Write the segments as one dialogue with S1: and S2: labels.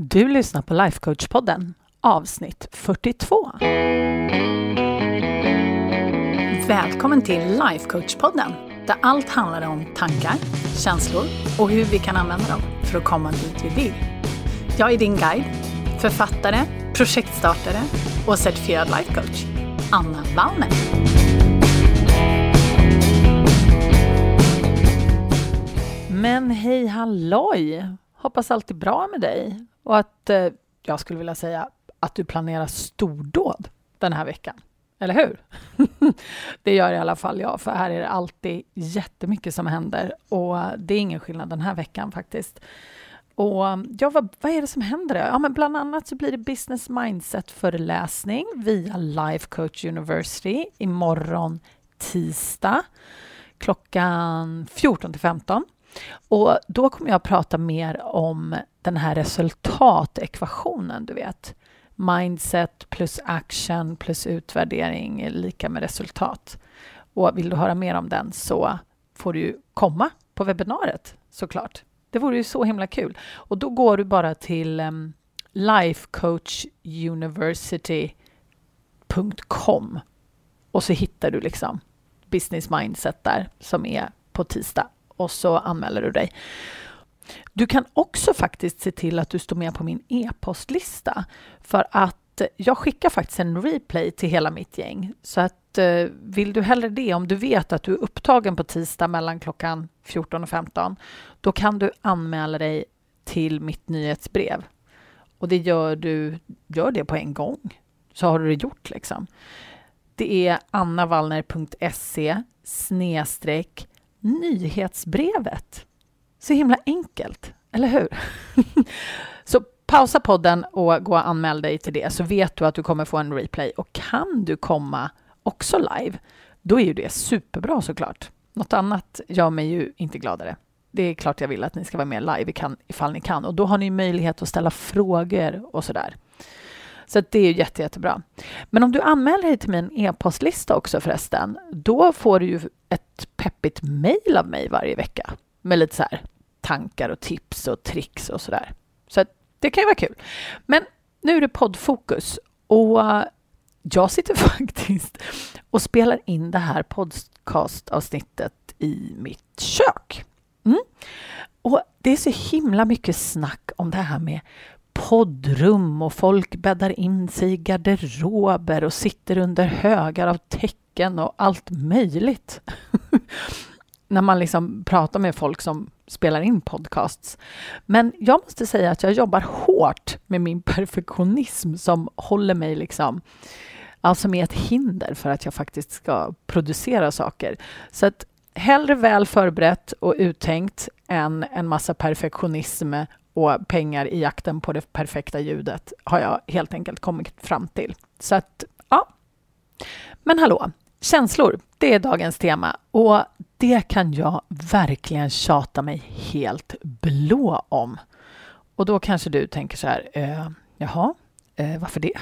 S1: Du lyssnar på Lifecoach-podden, avsnitt 42. Välkommen till Lifecoach-podden, där allt handlar om tankar, känslor och hur vi kan använda dem för att komma dit vi vill. Jag är din guide, författare, projektstartare och certifierad lifecoach, Anna Wallner. Men hej halloj! Hoppas allt är bra med dig och att eh, jag skulle vilja säga att du planerar stordåd den här veckan. Eller hur? det gör i alla fall jag, för här är det alltid jättemycket som händer och det är ingen skillnad den här veckan faktiskt. Och ja, vad, vad är det som händer? Ja, men bland annat så blir det Business Mindset-föreläsning via Life Coach University imorgon tisdag klockan 14 till 15. Och då kommer jag att prata mer om den här resultatekvationen, du vet. Mindset plus action plus utvärdering är lika med resultat. Och vill du höra mer om den så får du komma på webbinariet såklart. Det vore ju så himla kul. Och då går du bara till ehm, um, lifecoachuniversity.com och så hittar du liksom business mindset där som är på tisdag och så anmäler du dig. Du kan också faktiskt se till att du står med på min e-postlista för att eh, jag skickar faktiskt en replay till hela mitt gäng. Så att eh, vill du hellre det, om du vet att du är upptagen på tisdag mellan klockan 14 och 15, då kan du anmäla dig till mitt nyhetsbrev. Och det gör du, gör det på en gång, så har du det gjort liksom. Det är annavallner.se snedstreck nyhetsbrevet. Så himla enkelt, eller hur? så pausa podden och gå och anmäl dig till det så vet du att du kommer få en replay. Och kan du komma också live, då är ju det superbra såklart. Något annat gör mig ju inte gladare. Det är klart jag vill att ni ska vara med live ifall ni kan och då har ni möjlighet att ställa frågor och sådär. Så det är jätte, jättebra. Men om du anmäler dig till min e-postlista också förresten, då får du ju ett peppigt mejl av mig varje vecka med lite så här tankar och tips och tricks och sådär. Så det kan ju vara kul. Men nu är det poddfokus och jag sitter faktiskt och spelar in det här podcastavsnittet i mitt kök. Mm. Och det är så himla mycket snack om det här med poddrum och folk bäddar in sig i garderober och sitter under högar av tecken och allt möjligt. När man liksom pratar med folk som spelar in podcasts. Men jag måste säga att jag jobbar hårt med min perfektionism som håller mig liksom alltså med ett hinder för att jag faktiskt ska producera saker. Så att hellre väl förberett och uttänkt än en massa perfektionism och pengar i jakten på det perfekta ljudet har jag helt enkelt kommit fram till. Så att, ja. Men hallå, känslor, det är dagens tema och det kan jag verkligen tjata mig helt blå om. Och då kanske du tänker så här, eh, jaha, eh, varför det?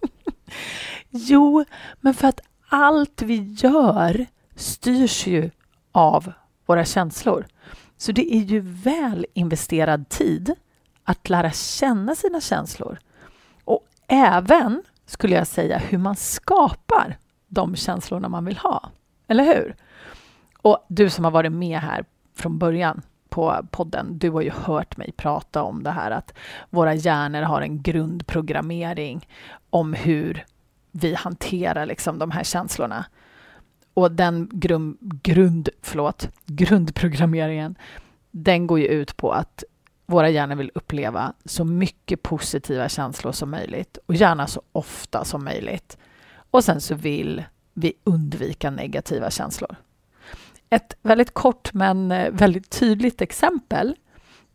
S1: jo, men för att allt vi gör styrs ju av våra känslor. Så det är ju väl investerad tid att lära känna sina känslor. Och även, skulle jag säga, hur man skapar de känslorna man vill ha. Eller hur? Och du som har varit med här från början på podden, du har ju hört mig prata om det här att våra hjärnor har en grundprogrammering om hur vi hanterar liksom de här känslorna. Och den grund, grund, förlåt, grundprogrammeringen, den går ju ut på att våra hjärnor vill uppleva så mycket positiva känslor som möjligt och gärna så ofta som möjligt. Och sen så vill vi undvika negativa känslor. Ett väldigt kort men eh, väldigt tydligt exempel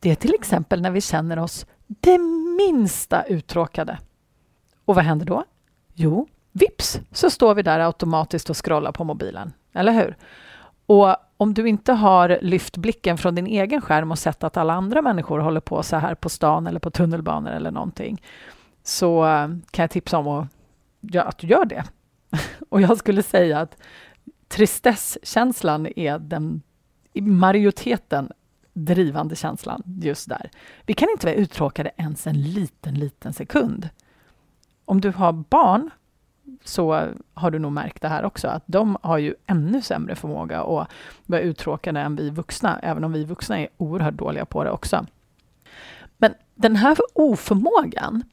S1: det är till exempel när vi känner oss det minsta uttråkade. Och vad händer då? Jo, vips så står vi där automatiskt och scrollar på mobilen, eller hur? Och om du inte har lyft blicken från din egen skärm och sett att alla andra människor håller på så här på stan eller på tunnelbanor eller någonting, så eh, kan jag tipsa om att, att du gör det. Och jag skulle säga att tristesskänslan är den i majoriteten drivande känslan just där. Vi kan inte vara uttråkade ens en liten, liten sekund. Om du har barn så har du nog märkt det här också, att de har ju ännu sämre förmåga att vara uttråkade än vi vuxna, även om vi vuxna är oerhört dåliga på det också. Men den här oförmågan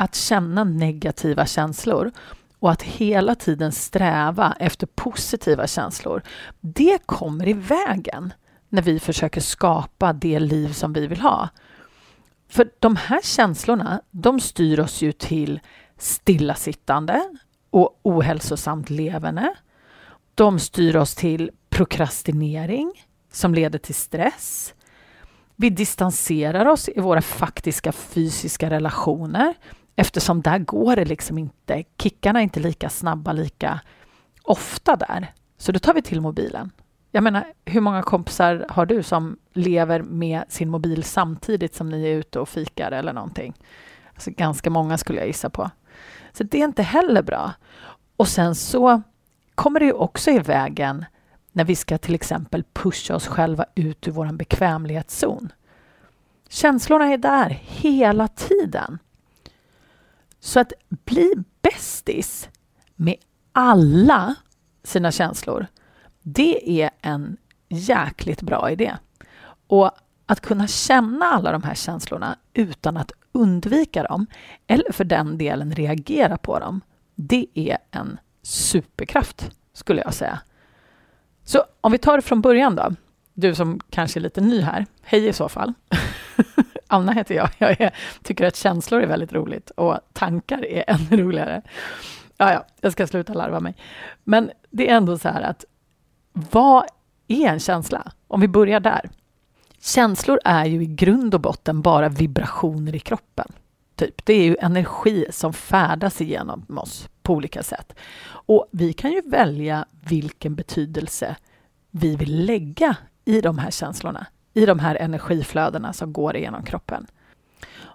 S1: att känna negativa känslor och att hela tiden sträva efter positiva känslor, det kommer i vägen när vi försöker skapa det liv som vi vill ha. För de här känslorna, de styr oss ju till stillasittande och ohälsosamt leverne. De styr oss till prokrastinering som leder till stress. Vi distanserar oss i våra faktiska fysiska relationer eftersom där går det liksom inte, kickarna är inte lika snabba lika ofta där. Så då tar vi till mobilen. Jag menar, hur många kompisar har du som lever med sin mobil samtidigt som ni är ute och fikar eller någonting? Alltså ganska många skulle jag gissa på. Så det är inte heller bra. Och sen så kommer det ju också i vägen när vi ska till exempel pusha oss själva ut ur vår bekvämlighetszon. Känslorna är där hela tiden. Så att bli bästis med alla sina känslor, det är en jäkligt bra idé. Och att kunna känna alla de här känslorna utan att undvika dem eller för den delen reagera på dem, det är en superkraft skulle jag säga. Så om vi tar det från början då. Du som kanske är lite ny här, hej i så fall. Anna heter jag. Jag är, tycker att känslor är väldigt roligt och tankar är ännu roligare. Ja, ja, jag ska sluta larva mig. Men det är ändå så här att vad är en känsla? Om vi börjar där. Känslor är ju i grund och botten bara vibrationer i kroppen. Typ. Det är ju energi som färdas igenom oss på olika sätt. Och vi kan ju välja vilken betydelse vi vill lägga i de här känslorna, i de här energiflödena som går igenom kroppen.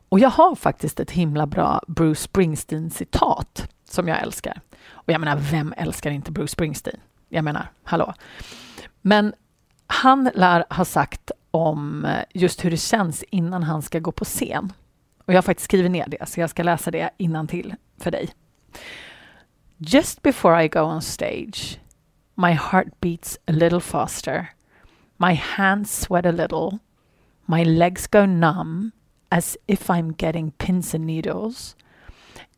S1: Och jag har faktiskt ett himla bra Bruce Springsteen-citat som jag älskar. Och jag menar, vem älskar inte Bruce Springsteen? Jag menar, hallå. Men han lär ha sagt om eh, just hur det känns innan han ska gå på scen. Och jag har faktiskt skrivit ner det, så jag ska läsa det innan till för dig. Just before I go on stage, my heart beats a little faster. My hands sweat a little. My legs go numb as if I'm getting pins and needles.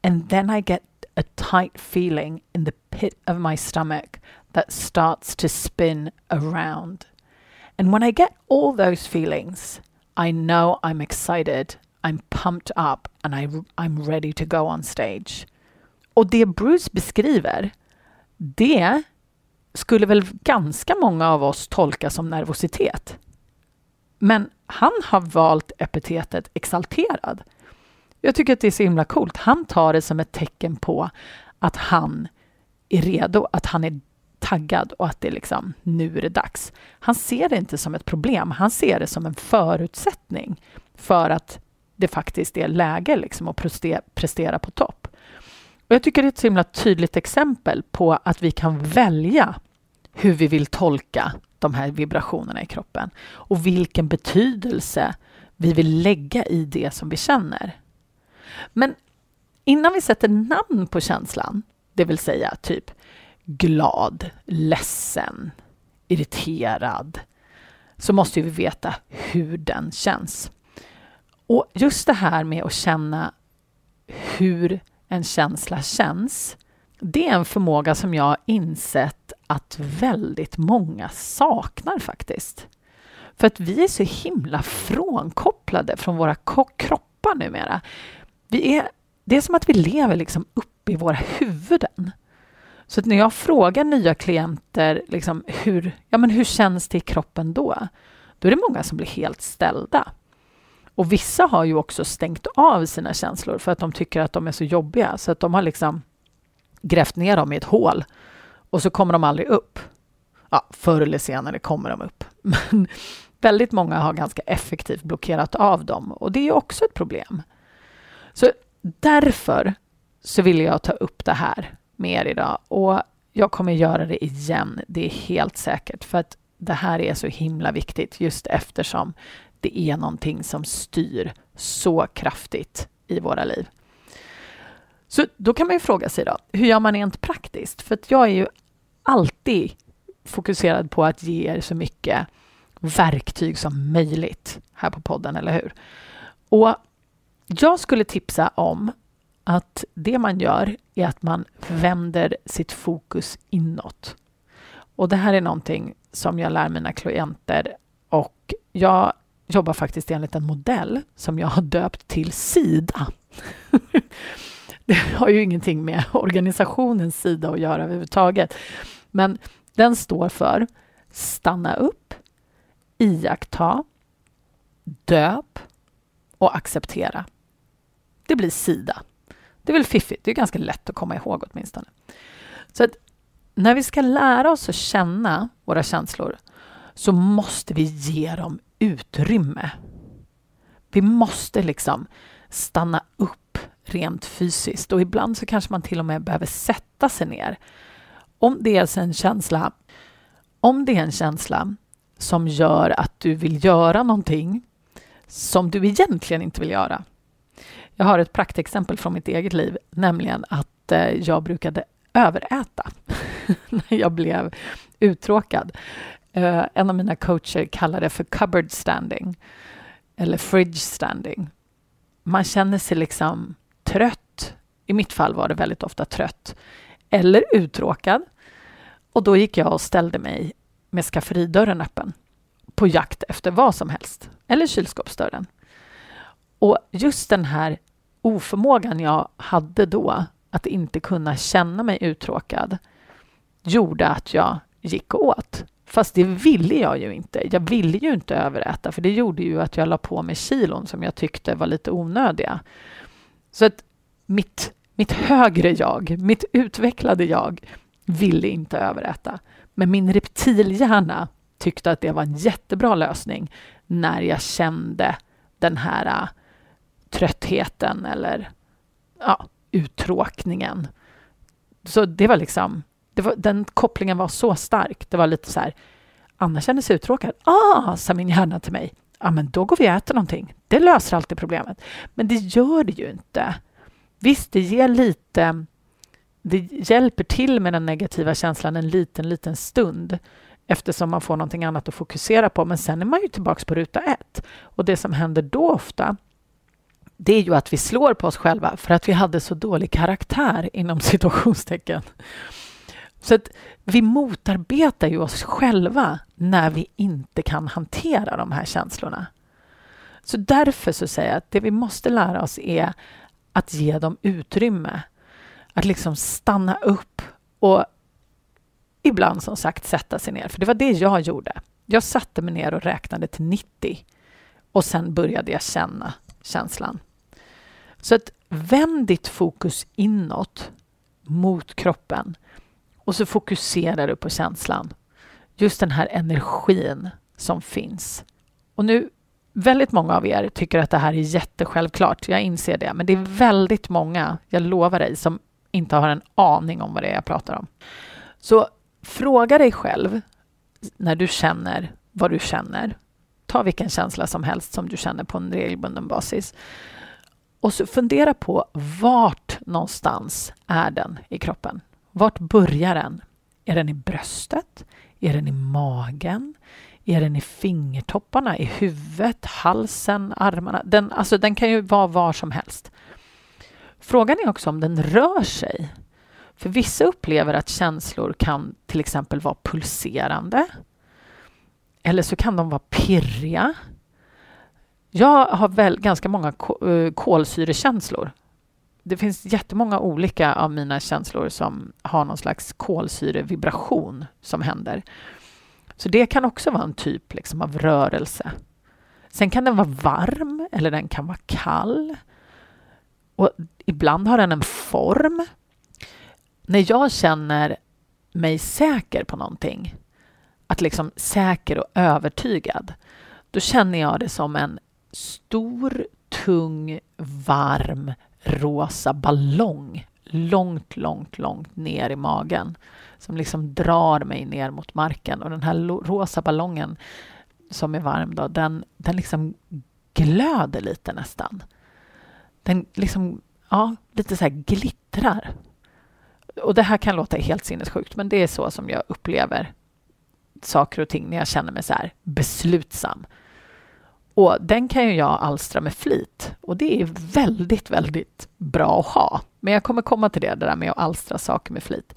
S1: And then I get a tight feeling in the pit of my stomach that starts to spin around. And when I get all those feelings, I know I'm excited, I'm pumped up and I, I'm ready to go on stage. Och det Bruce beskriver, det skulle väl ganska många av oss tolka som nervositet. Men han har valt epitetet exalterad. Jag tycker att det är så himla coolt. Han tar det som ett tecken på att han är redo, att han är taggad och att det liksom, nu är det dags. Han ser det inte som ett problem, han ser det som en förutsättning för att det faktiskt är läge liksom att prestera på topp. Och jag tycker det är ett så himla tydligt exempel på att vi kan välja hur vi vill tolka de här vibrationerna i kroppen och vilken betydelse vi vill lägga i det som vi känner. Men innan vi sätter namn på känslan, det vill säga typ glad, ledsen, irriterad, så måste vi veta hur den känns. Och just det här med att känna hur en känsla känns, det är en förmåga som jag har insett att väldigt många saknar faktiskt. För att vi är så himla frånkopplade från våra kroppar numera. Vi är, det är som att vi lever liksom uppe i våra huvuden. Så när jag frågar nya klienter liksom, hur, ja, men hur känns det i kroppen då? Då är det många som blir helt ställda. Och vissa har ju också stängt av sina känslor för att de tycker att de är så jobbiga så att de har liksom grävt ner dem i ett hål och så kommer de aldrig upp. Ja, förr eller senare kommer de upp. Men väldigt många har ganska effektivt blockerat av dem och det är också ett problem. Så därför så vill jag ta upp det här med er idag och jag kommer göra det igen, det är helt säkert. För att det här är så himla viktigt just eftersom det är någonting som styr så kraftigt i våra liv. Så då kan man ju fråga sig då, hur gör man rent praktiskt? För att jag är ju alltid fokuserad på att ge er så mycket verktyg som möjligt här på podden, eller hur? Och jag skulle tipsa om att det man gör är att man vänder sitt fokus inåt. Och det här är någonting som jag lär mina klienter och jag jobbar faktiskt enligt en modell som jag har döpt till SIDA. det har ju ingenting med organisationens sida att göra överhuvudtaget. Men den står för stanna upp, iaktta, döp och acceptera. Det blir SIDA. Det är väl fiffigt, det är ganska lätt att komma ihåg åtminstone. Så att när vi ska lära oss att känna våra känslor så måste vi ge dem utrymme. Vi måste liksom stanna upp rent fysiskt och ibland så kanske man till och med behöver sätta sig ner. Om det är en känsla, om det är en känsla som gör att du vill göra någonting som du egentligen inte vill göra. Jag har ett praktexempel från mitt eget liv, nämligen att eh, jag brukade överäta när jag blev uttråkad. Eh, en av mina coacher kallar det för cupboard standing eller fridge standing. Man känner sig liksom trött. I mitt fall var det väldigt ofta trött eller uttråkad. Och då gick jag och ställde mig med skafferidörren öppen på jakt efter vad som helst, eller kylskåpsdörren. Och just den här oförmågan jag hade då att inte kunna känna mig uttråkad gjorde att jag gick och åt. Fast det ville jag ju inte. Jag ville ju inte överäta för det gjorde ju att jag la på mig kilon som jag tyckte var lite onödiga. Så att mitt, mitt högre jag, mitt utvecklade jag ville inte överäta. Men min reptilhjärna tyckte att det var en jättebra lösning när jag kände den här uh, tröttheten eller ja, uttråkningen. Så det var liksom var, den kopplingen var så stark. Det var lite så här, Anna känner sig uttråkad. Ah, sa min hjärna till mig. Ja, men då går vi och äter någonting. Det löser alltid problemet. Men det gör det ju inte. Visst, det ger lite... Det hjälper till med den negativa känslan en liten, liten stund eftersom man får någonting annat att fokusera på. Men sen är man ju tillbaka på ruta ett. Och det som händer då ofta det är ju att vi slår på oss själva för att vi hade så dålig karaktär inom situationstecken. Så att vi motarbetar ju oss själva när vi inte kan hantera de här känslorna. Så därför så säger jag att det vi måste lära oss är att ge dem utrymme. Att liksom stanna upp och ibland som sagt sätta sig ner. För det var det jag gjorde. Jag satte mig ner och räknade till 90 och sen började jag känna känslan. Så att vänd ditt fokus inåt mot kroppen och så fokuserar du på känslan. Just den här energin som finns. Och nu, väldigt många av er tycker att det här är jättesjälvklart. Jag inser det. Men det är väldigt många, jag lovar dig, som inte har en aning om vad det är jag pratar om. Så fråga dig själv när du känner vad du känner. Ta vilken känsla som helst som du känner på en regelbunden basis. Och så fundera på vart någonstans är den i kroppen. Vart börjar den? Är den i bröstet? Är den i magen? Är den i fingertopparna, i huvudet, halsen, armarna? Den, alltså, den kan ju vara var som helst. Frågan är också om den rör sig. För vissa upplever att känslor kan till exempel vara pulserande. Eller så kan de vara pirriga. Jag har väl ganska många eh, kolsyrekänslor det finns jättemånga olika av mina känslor som har någon slags kolsyrevibration som händer. Så det kan också vara en typ liksom av rörelse. Sen kan den vara varm eller den kan vara kall. Och ibland har den en form. När jag känner mig säker på någonting, att liksom säker och övertygad, då känner jag det som en stor, tung, varm rosa ballong långt, långt, långt ner i magen som liksom drar mig ner mot marken. Och den här rosa ballongen som är varm, då, den, den liksom glöder lite nästan. Den liksom, ja, lite så här glittrar. Och det här kan låta helt sinnessjukt, men det är så som jag upplever saker och ting när jag känner mig så här beslutsam. Och den kan ju jag alstra med flit och det är väldigt, väldigt bra att ha. Men jag kommer komma till det, det där med att alstra saker med flit.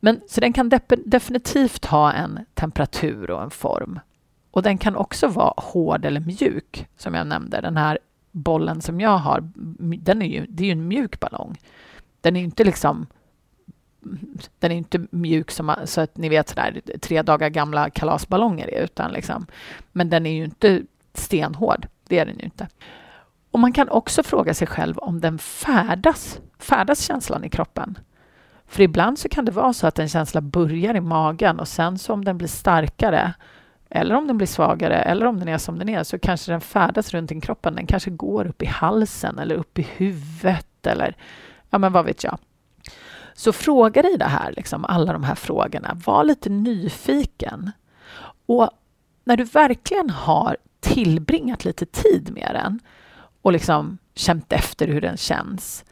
S1: Men, så den kan definitivt ha en temperatur och en form. Och den kan också vara hård eller mjuk, som jag nämnde. Den här bollen som jag har, den är ju, det är ju en mjuk ballong. Den är inte liksom den är inte mjuk som så att ni vet sådär tre dagar gamla kalasballonger är, utan liksom, men den är ju inte stenhård. Det är den ju inte. Och man kan också fråga sig själv om den färdas, färdas känslan i kroppen. För ibland så kan det vara så att en känsla börjar i magen och sen så om den blir starkare eller om den blir svagare eller om den är som den är så kanske den färdas runt i kroppen. Den kanske går upp i halsen eller upp i huvudet eller ja, men vad vet jag. Så fråga dig det här, liksom, alla de här frågorna. Var lite nyfiken. Och när du verkligen har tillbringat lite tid med den och liksom känt efter hur den känns,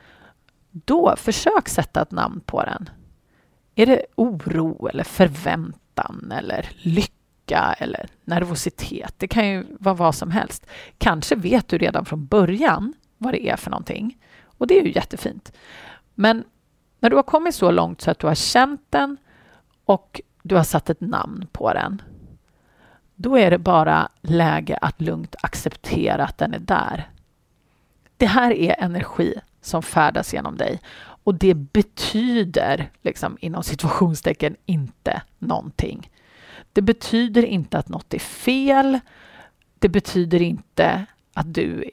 S1: då försök sätta ett namn på den. Är det oro eller förväntan eller lycka eller nervositet? Det kan ju vara vad som helst. Kanske vet du redan från början vad det är för någonting och det är ju jättefint. Men när du har kommit så långt så att du har känt den och du har satt ett namn på den, då är det bara läge att lugnt acceptera att den är där. Det här är energi som färdas genom dig och det betyder, liksom, inom situationstecken, inte någonting. Det betyder inte att något är fel. Det betyder inte att du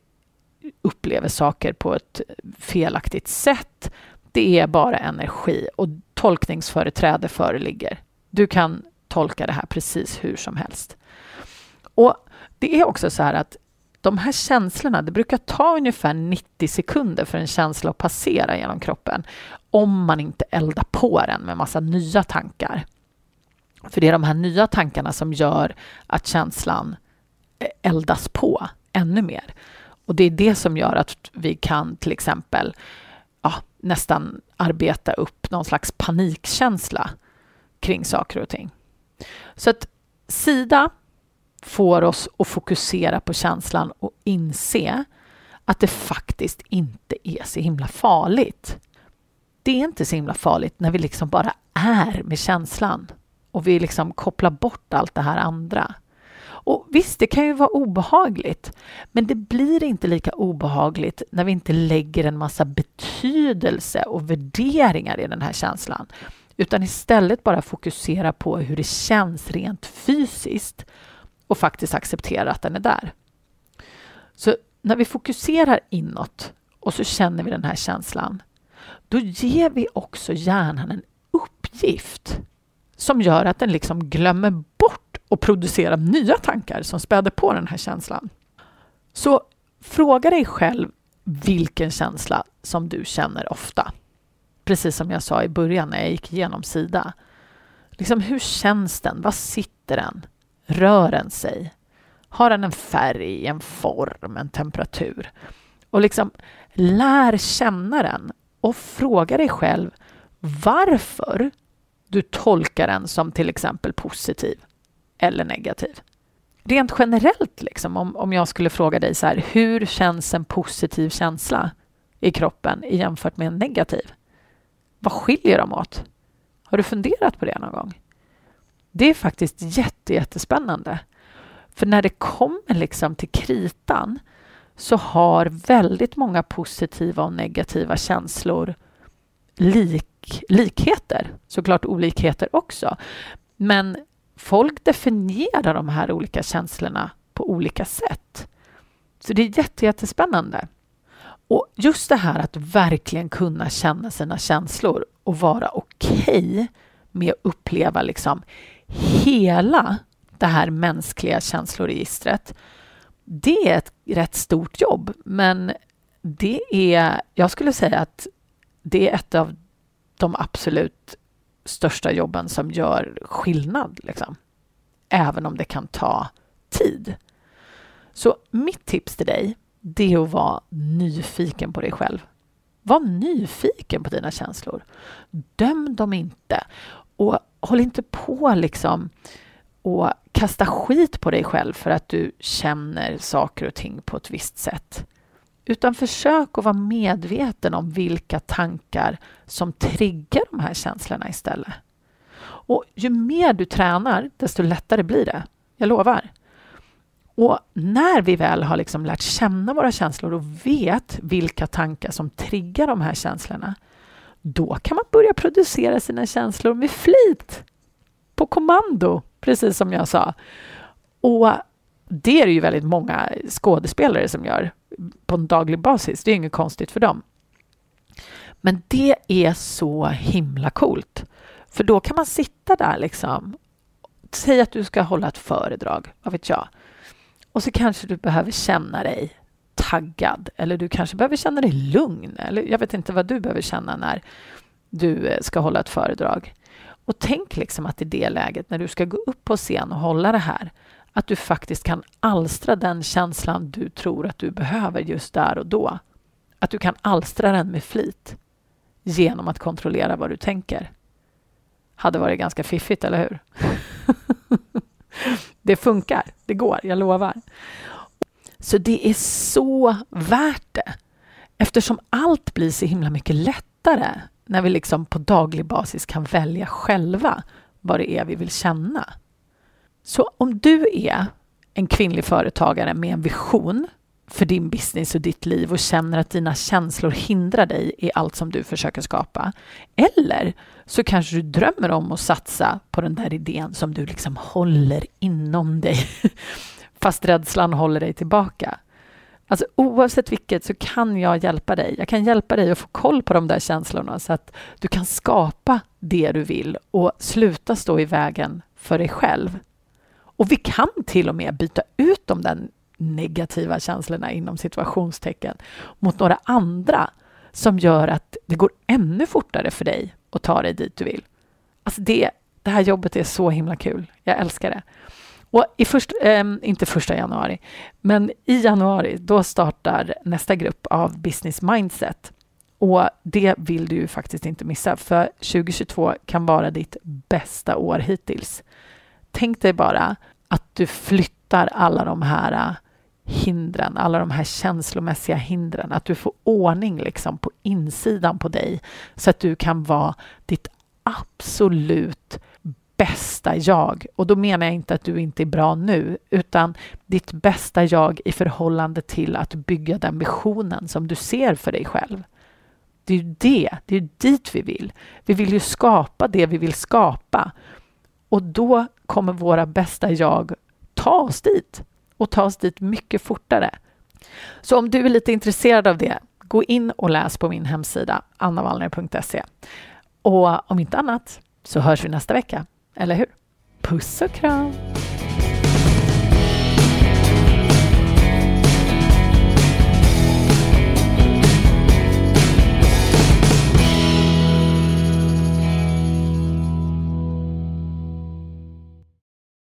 S1: upplever saker på ett felaktigt sätt. Det är bara energi och tolkningsföreträde föreligger. Du kan tolka det här precis hur som helst. Och Det är också så här att de här känslorna, det brukar ta ungefär 90 sekunder för en känsla att passera genom kroppen om man inte eldar på den med massa nya tankar. För det är de här nya tankarna som gör att känslan eh, eldas på ännu mer. Och det är det som gör att vi kan till exempel ja, nästan arbeta upp någon slags panikkänsla kring saker och ting. Så att Sida får oss att fokusera på känslan och inse att det faktiskt inte är så himla farligt. Det är inte så himla farligt när vi liksom bara är med känslan och vi liksom kopplar bort allt det här andra. Och visst, det kan ju vara obehagligt, men det blir inte lika obehagligt när vi inte lägger en massa betydelse och värderingar i den här känslan, utan istället bara fokusera på hur det känns rent fysiskt och faktiskt acceptera att den är där. Så när vi fokuserar inåt och så känner vi den här känslan, då ger vi också hjärnan en uppgift som gör att den liksom glömmer bort och producera nya tankar som späder på den här känslan. Så fråga dig själv vilken känsla som du känner ofta. Precis som jag sa i början när jag gick igenom Sida. Liksom, hur känns den? Var sitter den? Rör den sig? Har den en färg, en form, en temperatur? Och liksom lär känna den och fråga dig själv varför du tolkar den som till exempel positiv eller negativ. Rent generellt, liksom, om, om jag skulle fråga dig så här, hur känns en positiv känsla i kroppen jämfört med en negativ? Vad skiljer de åt? Har du funderat på det någon gång? Det är faktiskt jätte, jättespännande. För när det kommer liksom till kritan så har väldigt många positiva och negativa känslor lik, likheter. Såklart olikheter också. Men folk definierar de här olika känslorna på olika sätt. Så det är jätte, jättespännande. Och just det här att verkligen kunna känna sina känslor och vara okej okay med att uppleva liksom hela det här mänskliga känsloregistret. Det är ett rätt stort jobb, men det är, jag skulle säga att det är ett av de absolut största jobben som gör skillnad. Liksom. Även om det kan ta tid. Så mitt tips till dig, det är att vara nyfiken på dig själv. Var nyfiken på dina känslor. Döm dem inte. Och håll inte på liksom och kasta skit på dig själv för att du känner saker och ting på ett visst sätt. Utan försök att vara medveten om vilka tankar som triggar de här känslorna istället. Och ju mer du tränar, desto lättare blir det. Jag lovar. Och när vi väl har liksom lärt känna våra känslor och vet vilka tankar som triggar de här känslorna, då kan man börja producera sina känslor med flit. På kommando, precis som jag sa. Och det är det ju väldigt många skådespelare som gör på en daglig basis. Det är inget konstigt för dem. Men det är så himla coolt. För då kan man sitta där liksom. Säg att du ska hålla ett föredrag, vad vet jag. Och så kanske du behöver känna dig taggad eller du kanske behöver känna dig lugn. Eller jag vet inte vad du behöver känna när du eh, ska hålla ett föredrag. Och tänk liksom att i det läget när du ska gå upp på scen och hålla det här att du faktiskt kan alstra den känslan du tror att du behöver just där och då. Att du kan alstra den med flit genom att kontrollera vad du tänker. Hade varit ganska fiffigt, eller hur? det funkar, det går, jag lovar. Så det är så värt det eftersom allt blir så himla mycket lättare när vi liksom på daglig basis kan välja själva vad det är vi vill känna. Så om du är en kvinnlig företagare med en vision för din business och ditt liv och känner att dina känslor hindrar dig i allt som du försöker skapa. Eller så kanske du drömmer om att satsa på den där idén som du liksom håller inom dig fast rädslan håller dig tillbaka. Alltså oavsett vilket så kan jag hjälpa dig. Jag kan hjälpa dig att få koll på de där känslorna så att du kan skapa det du vill och sluta stå i vägen för dig själv. Och vi kan till och med byta ut de där negativa känslorna inom situationstecken mot några andra som gör att det går ännu fortare för dig att ta dig dit du vill. Alltså det, det här jobbet är så himla kul. Jag älskar det. Och i först, eh, inte första januari, men i januari då startar nästa grupp av Business Mindset. Och det vill du ju faktiskt inte missa, för 2022 kan vara ditt bästa år hittills. Tänk dig bara att du flyttar alla de här hindren, alla de här känslomässiga hindren, att du får ordning liksom på insidan på dig så att du kan vara ditt absolut bästa jag. Och då menar jag inte att du inte är bra nu, utan ditt bästa jag i förhållande till att bygga den visionen som du ser för dig själv. Det är ju det, det är dit vi vill. Vi vill ju skapa det vi vill skapa. Och då kommer våra bästa jag ta oss dit och ta oss dit mycket fortare. Så om du är lite intresserad av det, gå in och läs på min hemsida annavallner.se. Och om inte annat så hörs vi nästa vecka, eller hur? Puss och kram!